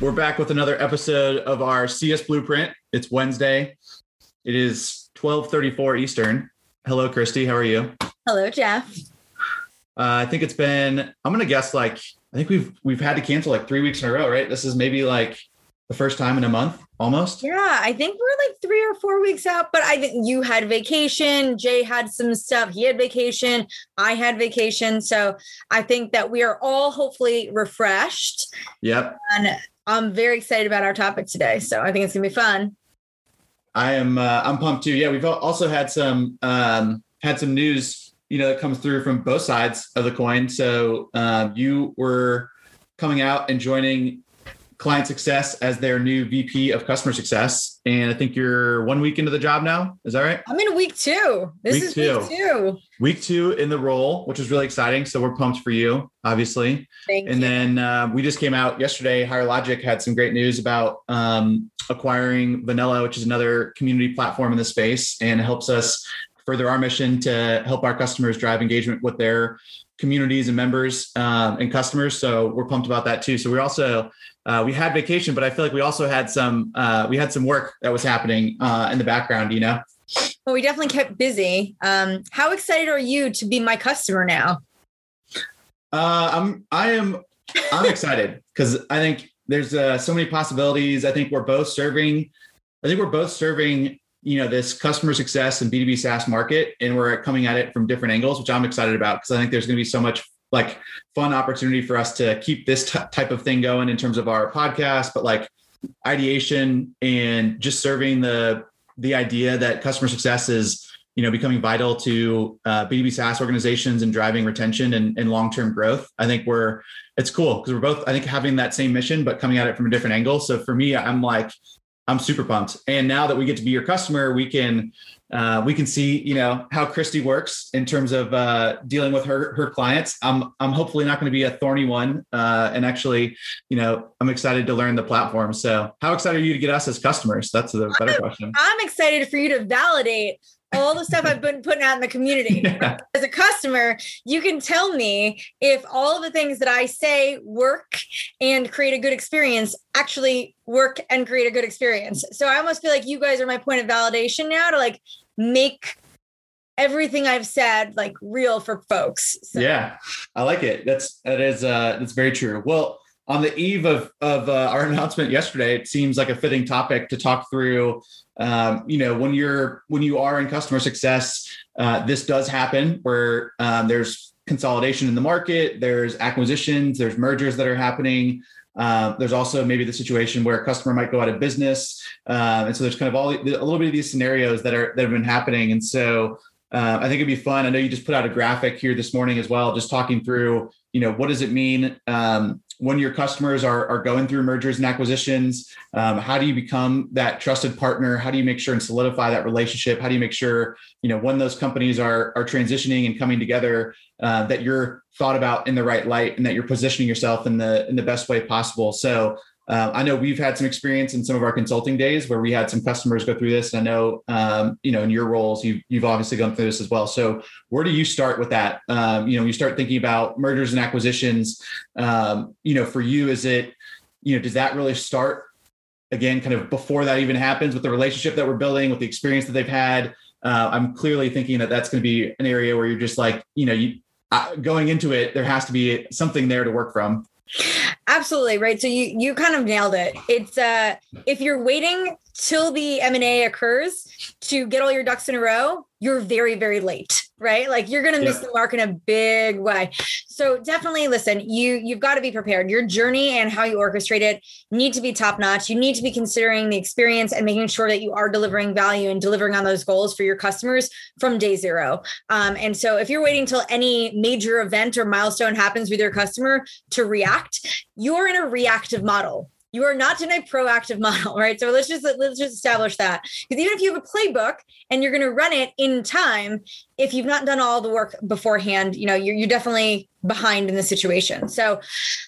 We're back with another episode of our CS Blueprint. It's Wednesday. It is 12:34 Eastern. Hello, Kristi. How are you? Hello, Jeff. Uh, I think it's been. I'm gonna guess like I think we've we've had to cancel like three weeks in a row, right? This is maybe like the first time in a month, almost. Yeah, I think we're like three or four weeks out. But I think you had vacation. Jay had some stuff. He had vacation. I had vacation. So I think that we are all hopefully refreshed. Yep. And I'm very excited about our topic today. So I think it's gonna be fun. I am. Uh, I'm pumped too. Yeah, we've also had some um, had some news, you know, that comes through from both sides of the coin. So um, you were coming out and joining ClientSuccess as their new VP of customer success, and I think you're one week into the job now. Is that right? I'm in week two. This Week is two. week two. Week two in the role, which is really exciting. So we're pumped for you, obviously. Thank And you. then uh, we just came out yesterday. Higher Logic had some great news about um, acquiring Vanilla, which is another community platform in the space, and it helps us further our mission to help our customers drive engagement with their communities and members um, and customers. So we're pumped about that too. So we also uh, we had vacation, but I feel like we also had some uh, we had some work that was happening uh, in the background. You know. well, we definitely kept busy. Um, how excited are you to be my customer now? Uh, I'm I am I'm excited because I think there's uh, so many possibilities. I think we're both serving. I think we're both serving you know this customer success and B2B SaaS market, and we're coming at it from different angles, which I'm excited about because I think there's going to be so much like fun opportunity for us to keep this t- type of thing going in terms of our podcast, but like ideation and just serving the the idea that customer success is you know becoming vital to uh, b2b saas organizations and driving retention and, and long-term growth. I think we're it's cool because we're both i think having that same mission but coming at it from a different angle. So for me i'm like i'm super pumped. And now that we get to be your customer we can uh, we can see you know how Kristi works in terms of uh, dealing with her her clients. I'm i'm hopefully not going to be a thorny one uh, and actually you know i'm excited to learn the platform. So how excited are you to get us as customers? That's the better question. I'm excited for you to validate all the stuff I've been putting out in the community. Yeah. As a customer, you can tell me if all of the things that I say work and create a good experience actually work and create a good experience. So I almost feel like you guys are my point of validation now to like make everything I've said like real for folks. So Yeah, I like it. That's that is uh that's very true. Well, on the eve of of uh, our announcement yesterday, it seems like a fitting topic to talk through. Um, you know, when you're when you are in customer success, uh, this does happen where um, there's consolidation in the market, there's acquisitions, there's mergers that are happening. Uh, there's also maybe the situation where a customer might go out of business, um, and so there's kind of all a little bit of these scenarios that are that have been happening. And so uh, I think it'd be fun. I know you just put out a graphic here this morning as well, just talking through, you know, what does it mean um, when your customers are, are going through mergers and acquisitions? Um, how do you become that trusted partner? How do you make sure and solidify that relationship? How do you make sure, you know, when those companies are are transitioning and coming together, uh, that you're thought about in the right light and that you're positioning yourself in the in the best way possible? So uh, I know we've had some experience in some of our consulting days where we had some customers go through this, and I know um, you know in your roles you've you've obviously gone through this as well. So where do you start with that? Um, you know, you start thinking about mergers and acquisitions. Um, you know, for you, is it you know does that really start again kind of before that even happens with the relationship that we're building with the experience that they've had? Uh, I'm clearly thinking that that's going to be an area where you're just like you know you uh, going into it, there has to be something there to work from. Absolutely right. So you you kind of nailed it. It's uh if you're waiting till the M&A occurs to get all your ducks in a row, you're very very late, right? Like you're going to miss the mark in a big way. So definitely listen, you you've got to be prepared. Your journey and how you orchestrate it need to be top notch. You need to be considering the experience and making sure that you are delivering value and delivering on those goals for your customers from day zero. Um, and so if you're waiting till any major event or milestone happens with your customer to react, you're in a reactive model. You are not in a proactive model, right? So let's just let's just establish that. Because even if you have a playbook and you're going to run it in time, if you've not done all the work beforehand, you know you're, you're definitely behind in the situation. So,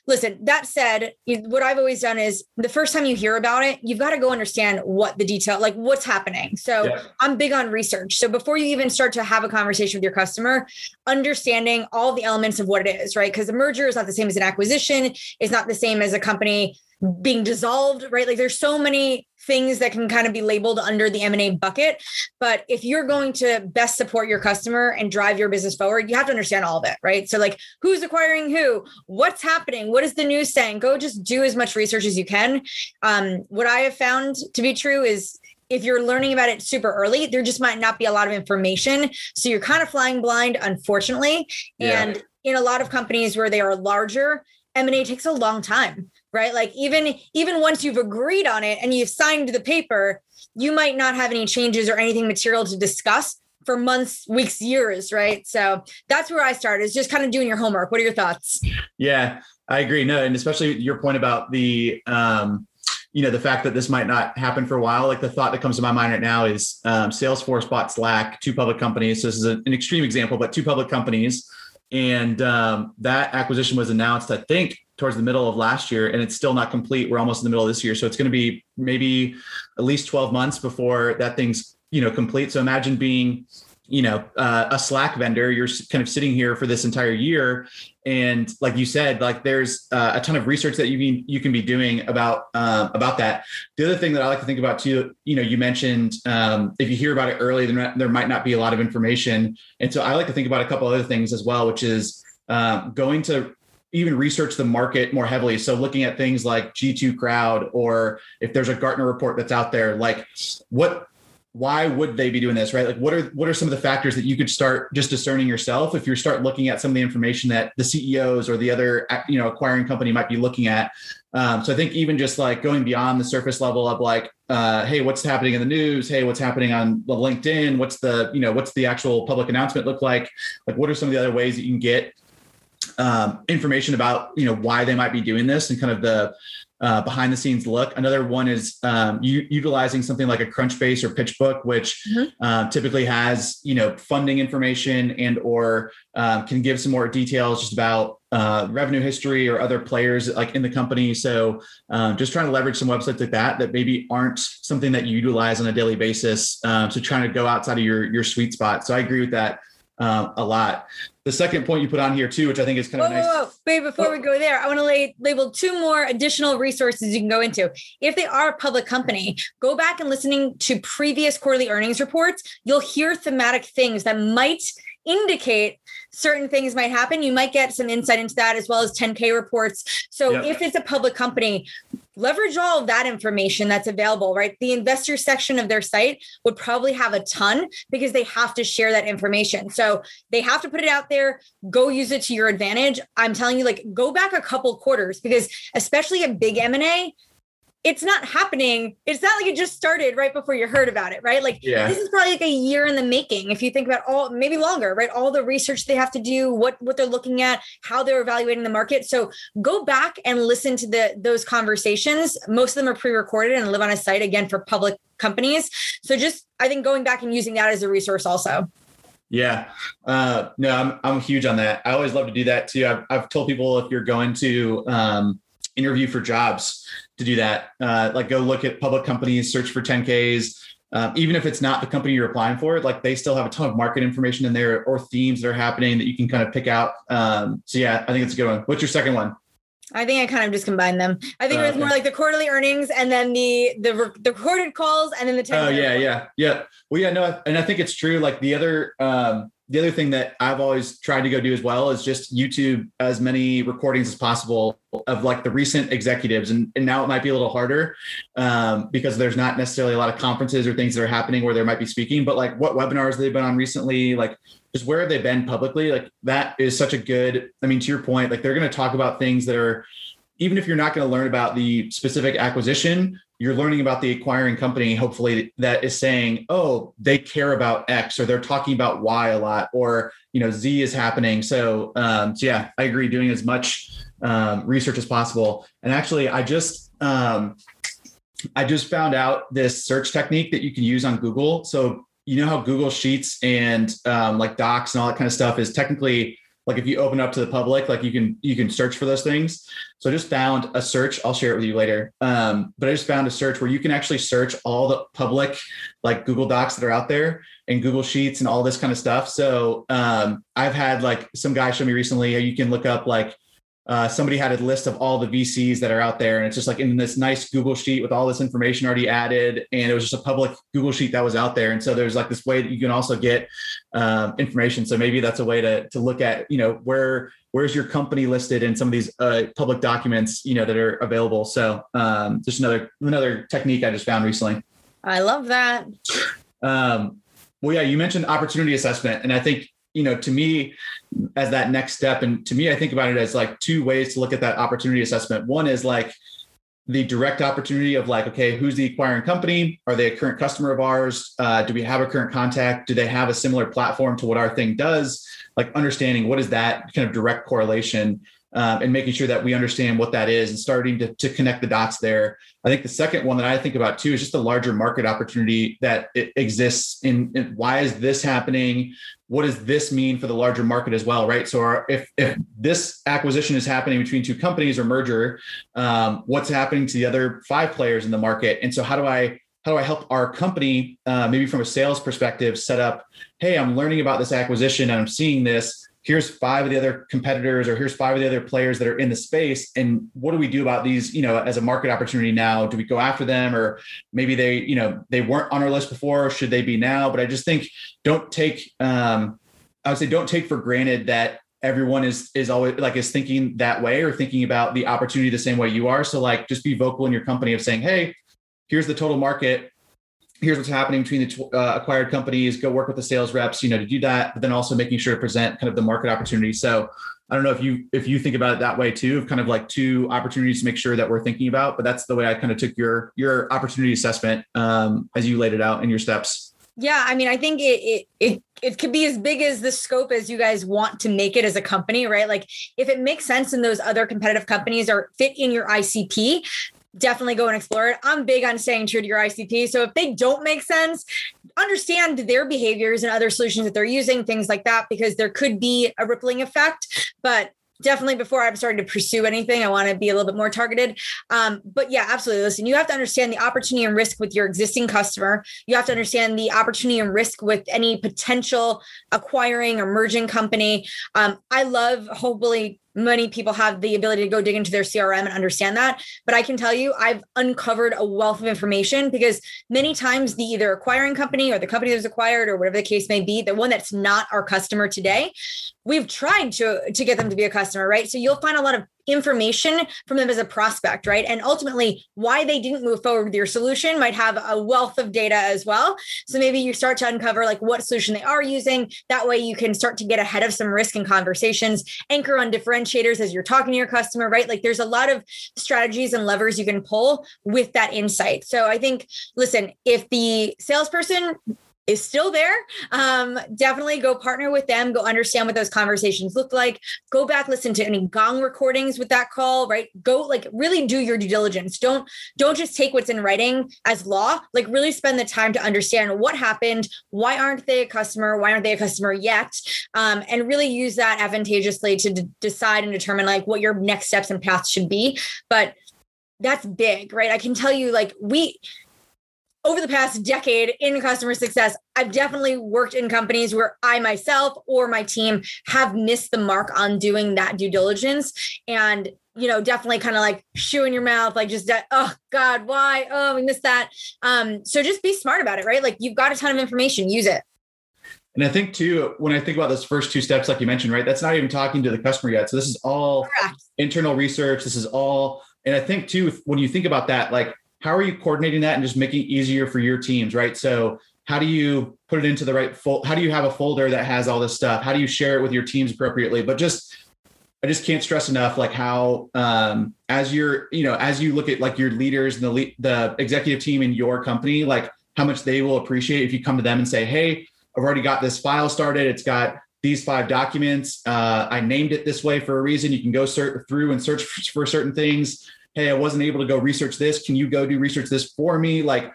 listen. That said, what I've always done is the first time you hear about it, you've got to go understand what the detail, like what's happening. So Yeah. I'm big on research. So before you even start to have a conversation with your customer, understanding all the elements of what it is, right? Because a merger is not the same as an acquisition, It's not the same as a company being dissolved, right? Like there's so many things that can kind of be labeled under the M&A bucket, but if you're going to best support your customer and drive your business forward, you have to understand all of it, right? So like who's acquiring who, what's happening, what is the news saying? Go just do as much research as you can. Um, what I have found to be true is if you're learning about it super early, there just might not be a lot of information. So you're kind of flying blind, unfortunately. Yeah. And in a lot of companies where they are larger, M&A takes a long time, right? Like even even once you've agreed on it and you've signed the paper, you might not have any changes or anything material to discuss for months, weeks, years, right? So that's where I start is just kind of doing your homework. What are your thoughts? Yeah, I agree. No, and especially your point about the um you know the fact that this might not happen for a while like the thought that comes to my mind right now is um, salesforce bought slack two public companies so this is an extreme example but two public companies and um, that acquisition was announced i think towards the middle of last year and it's still not complete. We're almost in the middle of this year. So it's going to be maybe at least 12 months before that thing's you know complete. So imagine being you know uh, a slack vendor. You're kind of sitting here for this entire year. And like you said like there's uh, a ton of research that you can you can be doing about uh, about that. The other thing that i like to think about too you know you mentioned um, if you hear about it early then there might not be a lot of information. And so i like to think about a couple other things as well which is uh, going to even research the market more heavily. So looking at things like G2 crowd, or if there's a Gartner report that's out there, like what why would they be doing this right? Like what are what are some of the factors that you could start just discerning yourself if you start looking at some of the information that the ceos or the other you know acquiring company might be looking at? Um, so i think even just like going beyond the surface level of like uh, hey what's happening in the news? Hey what's happening on the linkedin? What's the you know what's the actual public announcement look like? Like what are some of the other ways that you can get um, information about you know why they might be doing this and kind of the uh, behind the scenes look. Another one is um, u- utilizing something like a Crunchbase or PitchBook, which mm-hmm. uh, typically has you know funding information and or um, can give some more details just about uh, revenue history or other players like in the company. So um, just trying to leverage some websites like that that maybe aren't something that you utilize on a daily basis. Um, so trying to go outside of your your sweet spot. So I agree with that um, a lot. The second point you put on here too, which I think is kind of whoa, nice. Whoa, whoa. Wait, before oh. we go there, I want to lay, label two more additional resources you can go into. If they are a public company, go back and listening to previous quarterly earnings reports. You'll hear thematic things that might indicate certain things might happen. You might get some insight into that as well as 10K reports. So yep. if it's a public company, leverage all of that information that's available, right? The investor section of their site would probably have a ton because they have to share that information. So they have to put it out there, go use it to your advantage. I'm telling you, like, go back a couple quarters because, especially a big M&A, it's not happening. It's not like it just started right before you heard about it, right? Like yeah. this is probably like a year in the making. If you think about all, maybe longer, right? All the research they have to do, what what they're looking at, how they're evaluating the market. So go back and listen to the those conversations. Most of them are pre-recorded and live on a site again for public companies. So just I think going back and using that as a resource also. Yeah, uh, no, I'm I'm huge on that. I always love to do that too. I've I've told people if you're going to um, interview for jobs to do that. Uh, like go look at public companies, search for 10Ks. Um, even if it's not the company you're applying for, like they still have a ton of market information in there or themes that are happening that you can kind of pick out. Um, so yeah, I think it's a good one. What's your second one? I think I kind of just combined them. I think uh, it was okay. more like the quarterly earnings and then the the the recorded calls and then the. Oh yeah, yeah, yeah. Well, yeah, no, and I think it's true. Like the other um, the other thing that I've always tried to go do as well is just YouTube as many recordings as possible of like the recent executives. And, and now it might be a little harder um, because there's not necessarily a lot of conferences or things that are happening where they might be speaking, but like what webinars they've been on recently, like just where have they been publicly? Like that is such a good, I mean, to your point, like they're going to talk about things that are, even if you're not going to learn about the specific acquisition, you're learning about the acquiring company, hopefully that is saying, oh, they care about X or they're talking about Y a lot or, you know, Z is happening. So, um, so yeah, I agree doing as much um, research as possible. And actually I just, um, I just found out this search technique that you can use on Google. So, you know how Google Sheets and um, like Docs and all that kind of stuff is technically like if you open up to the public like you can you can search for those things. So i just found a search i'll share it with you later. Um, but i just found a search where you can actually search all the public like google docs that are out there and google sheets and all this kind of stuff. So um, i've had like some guy show me recently you can look up like uh, somebody had a list of all the VCs that are out there, and it's just like in this nice Google sheet with all this information already added, and it was just a public Google sheet that was out there. And so there's like this way that you can also get um, information. So maybe that's a way to to look at you know where where's your company listed in some of these uh, public documents you know that are available. So um, just another another technique I just found recently. I love that. Um, well, yeah, you mentioned opportunity assessment, and I think you know to me as that next step and to me i think about it as like two ways to look at that opportunity assessment. One is like the direct opportunity of like okay who's the acquiring company? Are they a current customer of ours? Uh, do we have a current contact? Do they have a similar platform to what our thing does? Like understanding what is that kind of direct correlation um, and making sure that we understand what that is and starting to, to connect the dots there. I think the second one that I think about too is just the larger market opportunity that exists in, in, why is this happening? What does this mean for the larger market as well, right? So our, if, if this acquisition is happening between two companies or merger, um, what's happening to the other five players in the market? And so how do I how do I help our company, uh, maybe from a sales perspective, set up? Hey, I'm learning about this acquisition and I'm seeing this here's five of the other competitors or here's five of the other players that are in the space. And what do we do about these you know as a market opportunity now? Do we go after them? Or maybe they you know they weren't on our list before. Should they be now? But i just think don't take um i would say don't take for granted that everyone is is always like is thinking that way or thinking about the opportunity the same way you are. So like just be vocal in your company of saying hey here's the total market here's what's happening between the uh, acquired companies go work with the sales reps you know to do that but then also making sure to present kind of the market opportunity. So i don't know if you if you think about it that way too of kind of like two opportunities to make sure that we're thinking about but that's the way i kind of took your your opportunity assessment um, as you laid it out in your steps. Yeah i mean i think it, it it it could be as big as the scope as you guys want to make it as a company right? Like if it makes sense and those other competitive companies are fit in your icp definitely go and explore it. I'm big on staying true to your ICP. So if they don't make sense, understand their behaviors and other solutions that they're using, things like that, because there could be a rippling effect. But definitely before I'm starting to pursue anything, I want to be a little bit more targeted. Um, but yeah, absolutely. Listen, you have to understand the opportunity and risk with your existing customer. You have to understand the opportunity and risk with any potential acquiring or merging company. Um, I love hopefully many people have the ability to go dig into their CRM and understand that. But I can tell you, I've uncovered a wealth of information because many times the either acquiring company or the company that's acquired or whatever the case may be, the one that's not our customer today, we've tried to to get them to be a customer, right? So you'll find a lot of information from them as a prospect, right? And ultimately, why they didn't move forward with your solution might have a wealth of data as well. So maybe you start to uncover like what solution they are using. That way, you can start to get ahead of some risk in conversations, anchor on differentiators as you're talking to your customer, right? Like there's a lot of strategies and levers you can pull with that insight. So I think, listen, if the salesperson is still there. Um, definitely go partner with them, go understand what those conversations look like. Go back, listen to any gong recordings with that call, right? Go like really do your due diligence. Don't don't just take what's in writing as law. Like really spend the time to understand what happened, why aren't they a customer, why aren't they a customer yet, um, and really use that advantageously to d- decide and determine like what your next steps and paths should be. But that's big, right? I can tell you, like we over the past decade in customer success, I've definitely worked in companies where I myself or my team have missed the mark on doing that due diligence. And, you know, definitely kind of like shoe in your mouth, like just, oh God, why? Oh, we missed that. Um, so just be smart about it, right? Like you've got a ton of information, use it. And I think too, when I think about those first two steps, like you mentioned, right, that's not even talking to the customer yet. So this is all Correct. internal research. This is all, and I think too, when you think about that, like how are you coordinating that and just making it easier for your teams, right? So how do you put it into the right fold? How do you have a folder that has all this stuff? How do you share it with your teams appropriately? But just I just can't stress enough like how um, as you're you know as you look at like your leaders and the le- the executive team in your company like how much they will appreciate if you come to them and say hey I've already got this file started it's got these five documents uh, I named it this way for a reason you can go search through and search for certain things hey, I wasn't able to go research this. Can you go do research this for me? Like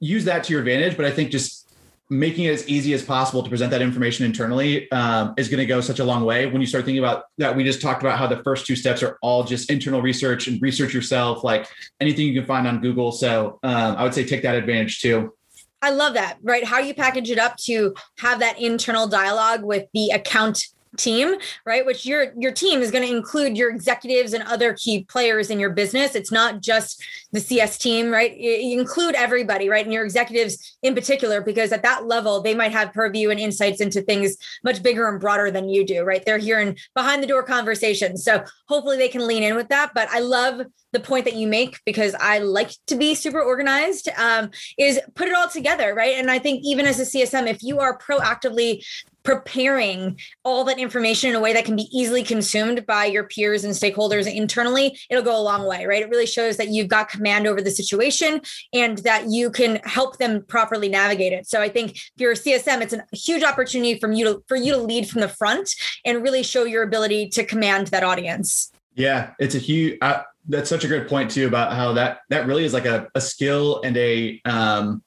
use that to your advantage. But I think just making it as easy as possible to present that information internally um, is going to go such a long way when you start thinking about that we just talked about how the first two steps are all just internal research and research yourself like anything you can find on google so um, i would say take that advantage too i love that right how you package it up to have that internal dialogue with the account team, right? Which your your team is going to include your executives and other key players in your business. It's not just the CS team, right? You include everybody, right? And your executives in particular, because at that level, they might have purview and insights into things much bigger and broader than you do, right? They're hearing behind the door conversations. So hopefully they can lean in with that. But I love the point that you make because I like to be super organized um, is put it all together, right? And I think even as a CSM, if you are proactively preparing all that information in a way that can be easily consumed by your peers and stakeholders internally, it'll go a long way, right? It really shows that you've got command over the situation and that you can help them properly navigate it. So I think if you're a CSM, it's a huge opportunity from you to for you to lead from the front and really show your ability to command that audience. Yeah, it's a huge. Uh, that's such a good point too about how that that really is like a, a skill and a um,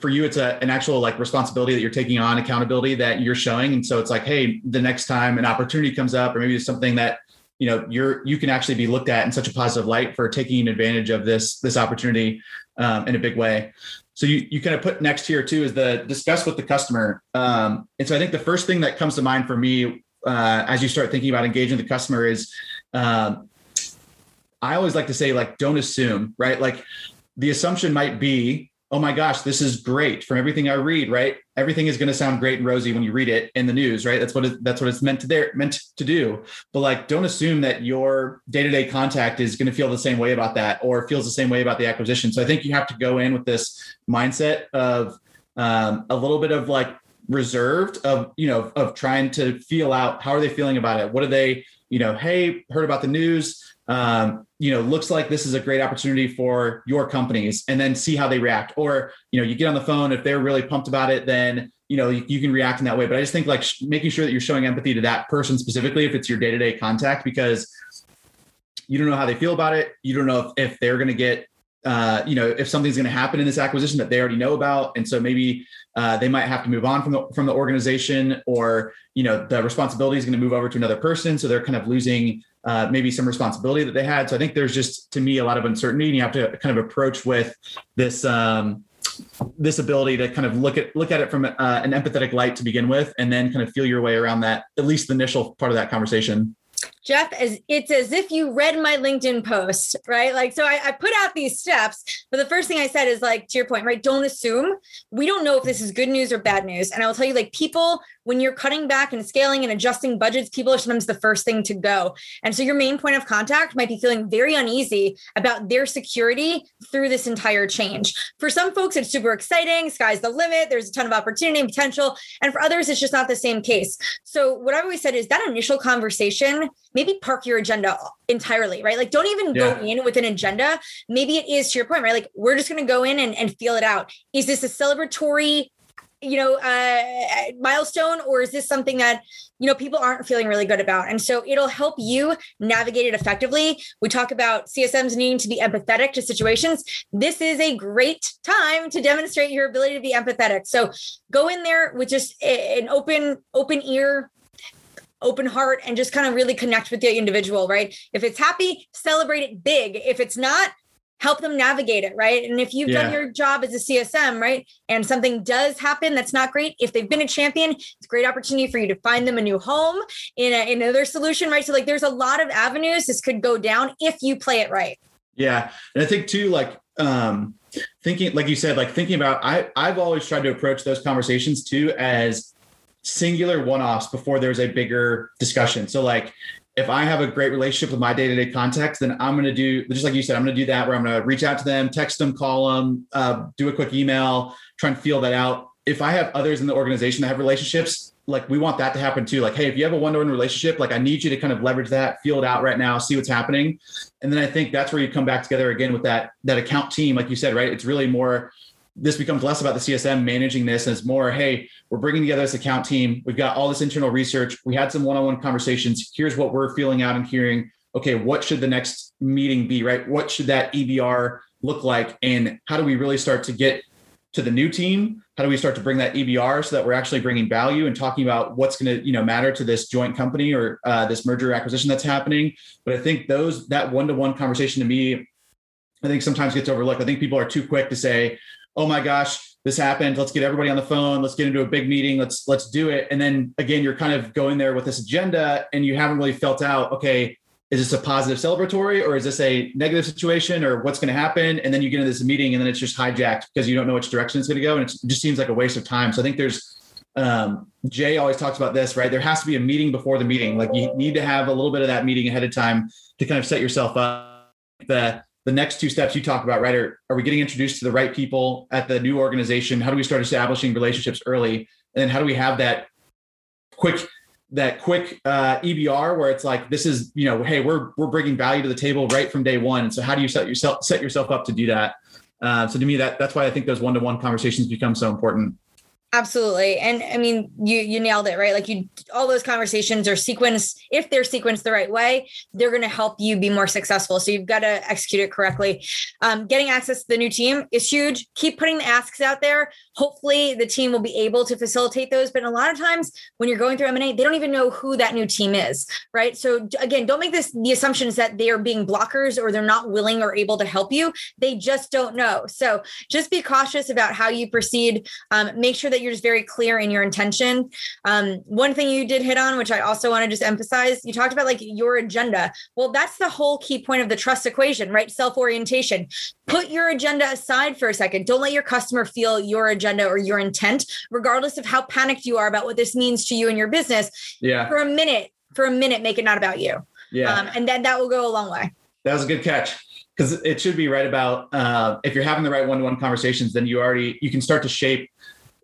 for you it's a, an actual like responsibility that you're taking on accountability that you're showing. And so it's like hey the next time an opportunity comes up or maybe it's something that you know you're you can actually be looked at in such a positive light for taking advantage of this this opportunity um, in a big way. So you you kind of put next here too is the discuss with the customer. Um, and so i think the first thing that comes to mind for me uh, as you start thinking about engaging the customer is um, i always like to say like don't assume right? Like the assumption might be oh my gosh, this is great from everything I read, right? Everything is going to sound great and rosy when you read it in the news, right? That's what it, that's what it's meant to there meant to do. But like, don't assume that your day to day contact is going to feel the same way about that or feels the same way about the acquisition. So I think you have to go in with this mindset of um, a little bit of like reserved of you know of trying to feel out how are they feeling about it what are they you know hey heard about the news um, you know, looks like this is a great opportunity for your companies and then see how they react. Or, you know, you get on the phone, if they're really pumped about it, then, you know, you, you can react in that way. But I just think like sh- making sure that you're showing empathy to that person specifically, if it's your day to day contact, because you don't know how they feel about it. You don't know if, if they're going to get, uh, you know, if something's going to happen in this acquisition that they already know about. And so maybe uh, they might have to move on from the, from the organization or, you know, the responsibility is going to move over to another person. So they're kind of losing uh, maybe some responsibility that they had. So I think there's just to me a lot of uncertainty, and you have to kind of approach with this um, this ability to kind of look at look at it from uh, an empathetic light to begin with, and then kind of feel your way around that at least the initial part of that conversation. Jeff, as it's as if you read my LinkedIn post, right? Like, so I, I, put out these steps, but the first thing I said is like, to your point, right? Don't assume. We don't know if this is good news or bad news. And I will tell you, like, people when you're cutting back and scaling and adjusting budgets, people are sometimes the first thing to go. And so your main point of contact might be feeling very uneasy about their security through this entire change. For some folks, it's super exciting. Sky's the limit. There's a ton of opportunity and potential. And for others, it's just not the same case. So what I've always said is that initial conversation, maybe park your agenda entirely, right? Like don't even yeah. go in with an agenda. Maybe it is to your point, right? Like we're just going to go in and, and feel it out. Is this a celebratory you know uh, milestone or is this something that you know people aren't feeling really good about? And so it'll help you navigate it effectively. We talk about csms needing to be empathetic to situations. This is a great time to demonstrate your ability to be empathetic. So go in there with just an open open ear open heart and just kind of really connect with the individual right? If it's happy celebrate it big. If it's not help them navigate it, right? And if you've yeah. done your job as a CSM, right, and something does happen that's not great, if they've been a champion, it's a great opportunity for you to find them a new home in, a, in another solution, right? So like there's a lot of avenues this could go down if you play it right. Yeah. And I think too, like um thinking, like you said, like thinking about I I've always tried to approach those conversations too as singular one-offs before there's a bigger discussion. So like if I have a great relationship with my day-to-day contacts, then I'm going to do just like you said. I'm going to do that where I'm going to reach out to them, text them, call them, uh, do a quick email, try and feel that out. If I have others in the organization that have relationships, like we want that to happen too. Like, hey, if you have a one-to-one relationship, like I need you to kind of leverage that, feel it out right now, see what's happening, and then I think that's where you come back together again with that that account team, like you said, right? It's really more this becomes less about the CSM managing this and it's more, hey, we're bringing together this account team. We've got all this internal research. We had some one-on-one conversations. Here's what we're feeling out and hearing. Okay, what should the next meeting be, right? What should that EBR look like? And how do we really start to get to the new team? How do we start to bring that EBR so that we're actually bringing value and talking about what's going to, you know, matter to this joint company or uh, this merger acquisition that's happening? But I think those that one-to-one conversation to me, I think sometimes gets overlooked. I think people are too quick to say, oh my gosh, this happened. Let's get everybody on the phone. Let's get into a big meeting. Let's let's do it. And then again, you're kind of going there with this agenda, and you haven't really felt out. Okay, is this a positive celebratory, or is this a negative situation, or what's going to happen? And then you get into this meeting, and then it's just hijacked because you don't know which direction it's going to go, and it just seems like a waste of time. So I think there's um, Jay always talks about this, right? There has to be a meeting before the meeting. Like you need to have a little bit of that meeting ahead of time to kind of set yourself up. The the next two steps you talk about, right? Are, are we getting introduced to the right people at the new organization? How do we start establishing relationships early? And then how do we have that quick that quick uh, EBR where it's like this is you know hey we're we're bringing value to the table right from day one. And so how do you set yourself set yourself up to do that? Uh, so to me that that's why I think those one to one conversations become so important. Absolutely. And I mean, you you nailed it, right? Like you all those conversations are sequenced. If they're sequenced the right way, they're going to help you be more successful. So you've got to execute it correctly. Um, getting access to the new team is huge. Keep putting the asks out there. Hopefully the team will be able to facilitate those. But a lot of times when you're going through M&A, they don't even know who that new team is, right? So again, don't make this the assumptions that they are being blockers or they're not willing or able to help you. They just don't know. So just be cautious about how you proceed. Um, make sure that that you're just very clear in your intention. Um, one thing you did hit on, which I also want to just emphasize, you talked about like your agenda. Well, that's the whole key point of the trust equation, right? Self orientation. Put your agenda aside for a second. Don't let your customer feel your agenda or your intent, regardless of how panicked you are about what this means to you and your business. Yeah. For a minute, for a minute, make it not about you. Yeah. Um, and then that will go a long way. That was a good catch because it should be right about uh, if you're having the right one-to-one conversations then you already you can start to shape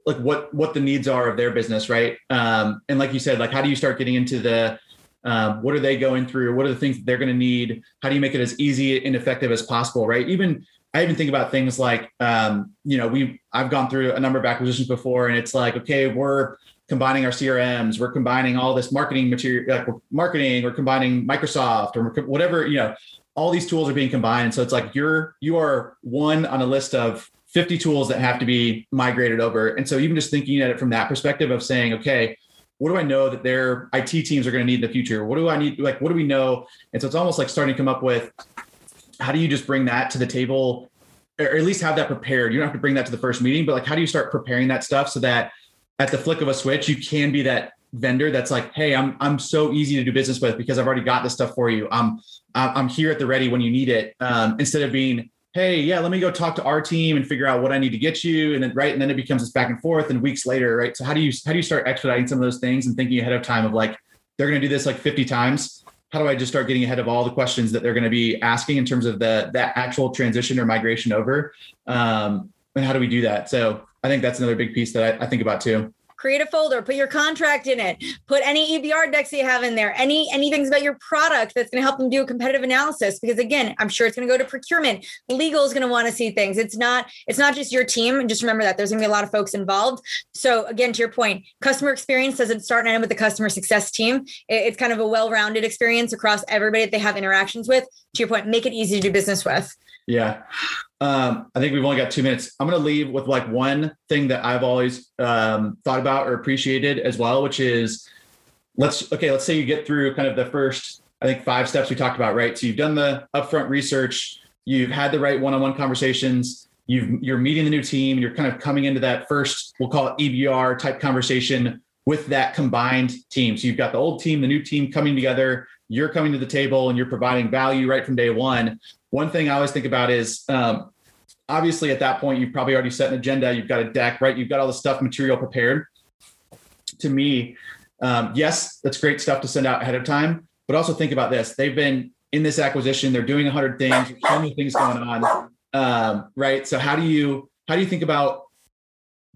like what what the needs are of their business, right? Um, and like you said, like how do you start getting into the um, what are they going through? What are the things that they're going to need? How do you make it as easy and effective as possible, right? Even I even think about things like um, you know we I've gone through a number of acquisitions before, and it's like okay, we're combining our CRMs, we're combining all this marketing material, like we're marketing, we're combining Microsoft or whatever you know. All these tools are being combined, so it's like you're you are one on a list of 50 tools that have to be migrated over. And so even just thinking at it from that perspective of saying, okay, what do I know that their IT teams are going to need in the future? What do I need? Like, what do we know? And so it's almost like starting to come up with how do you just bring that to the table or at least have that prepared? You don't have to bring that to the first meeting, but like, how do you start preparing that stuff so that at the flick of a switch, you can be that vendor that's like, hey, I'm I'm so easy to do business with because I've already got this stuff for you. I'm I'm here at the ready when you need it. Um, instead of being hey, yeah, let me go talk to our team and figure out what I need to get you. And then right. And then it becomes this back and forth and weeks later, right. So how do you how do you start expediting some of those things and thinking ahead of time of like, they're going to do this like 50 times. How do I just start getting ahead of all the questions that they're going to be asking in terms of the that actual transition or migration over? Um, and how do we do that? So I think that's another big piece that I, I think about too create a folder put your contract in it put any ebr decks you have in there any anything about your product that's going to help them do a competitive analysis. Because again i'm sure it's going to go to procurement. Legal is going to want to see things. It's not it's not just your team. And just remember that there's going to be a lot of folks involved. So again to your point customer experience doesn't start and end with the customer success team. It's kind of a well-rounded experience across everybody that they have interactions with. To your point make it easy to do business with yeah um, I think we've only got two minutes. I'm going to leave with like one thing that I've always um, thought about or appreciated as well, which is let's okay. Let's say you get through kind of the first, I think five steps we talked about, right? So you've done the upfront research, you've had the right one-on-one conversations, you've you're meeting the new team, you're kind of coming into that first, we'll call it EBR type conversation with that combined team. So you've got the old team, the new team coming together. You're coming to the table and you're providing value right from day one one thing I always think about is um, obviously at that point you've probably already set an agenda, you've got a deck, right? You've got all the stuff material prepared. To me, um, yes, that's great stuff to send out ahead of time, but also think about this: they've been in this acquisition, they're doing a hundred things, so many things going on, um, right? So how do you how do you think about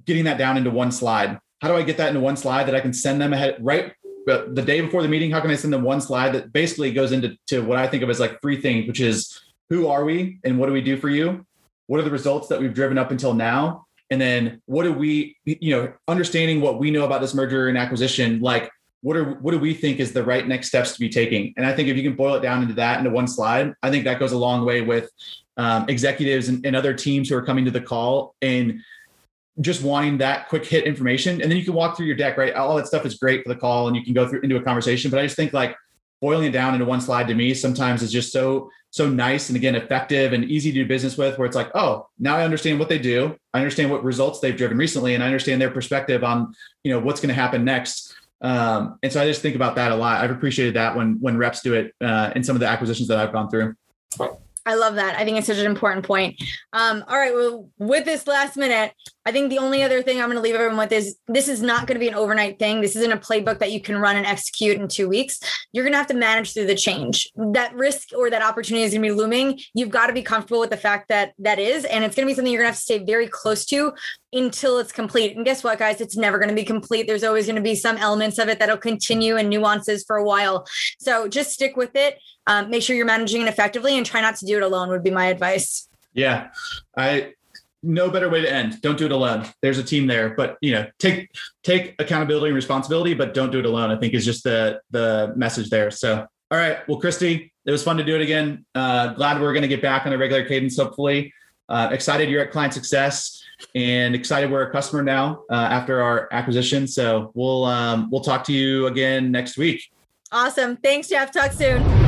getting that down into one slide? How do I get that into one slide that I can send them ahead right the day before the meeting? How can I send them one slide that basically goes into to what I think of as like three things, which is who are we and what do we do for you? What are the results that we've driven up until now? And then what do we, you know, understanding what we know about this merger and acquisition, like what are what do we think is the right next steps to be taking? And I think if you can boil it down into that into one slide, I think that goes a long way with um, executives and, and other teams who are coming to the call and just wanting that quick hit information. And then you can walk through your deck, right? All that stuff is great for the call and you can go through into a conversation. But I just think like boiling it down into one slide to me sometimes is just so so nice and again effective and easy to do business with where it's like oh now i understand what they do i understand what results they've driven recently and i understand their perspective on you know what's going to happen next um, and so i just think about that a lot i've appreciated that when when reps do it uh, in some of the acquisitions that i've gone through I love that. I think it's such an important point. Um, all right. Well, with this last minute, I think the only other thing I'm going to leave everyone with is this is not going to be an overnight thing. This isn't a playbook that you can run and execute in two weeks. You're going to have to manage through the change. That risk or that opportunity is going to be looming. You've got to be comfortable with the fact that that is, and it's going to be something you're going to have to stay very close to until it's complete. And guess what, guys? It's never going to be complete. There's always going to be some elements of it that'll continue and nuances for a while. So just stick with it um, make sure you're managing it effectively and try not to do it alone would be my advice yeah i no better way to end. Don't do it alone. There's a team there but you know take take accountability and responsibility but don't do it alone i think is just the the message there. So all right. Well Kristi it was fun to do it again. Uh, glad we're going to get back on a regular cadence hopefully. Uh, excited you're at ClientSuccess and excited we're a customer now uh, after our acquisition. So we'll um, we'll talk to you again next week. Awesome. Thanks jeff. Talk soon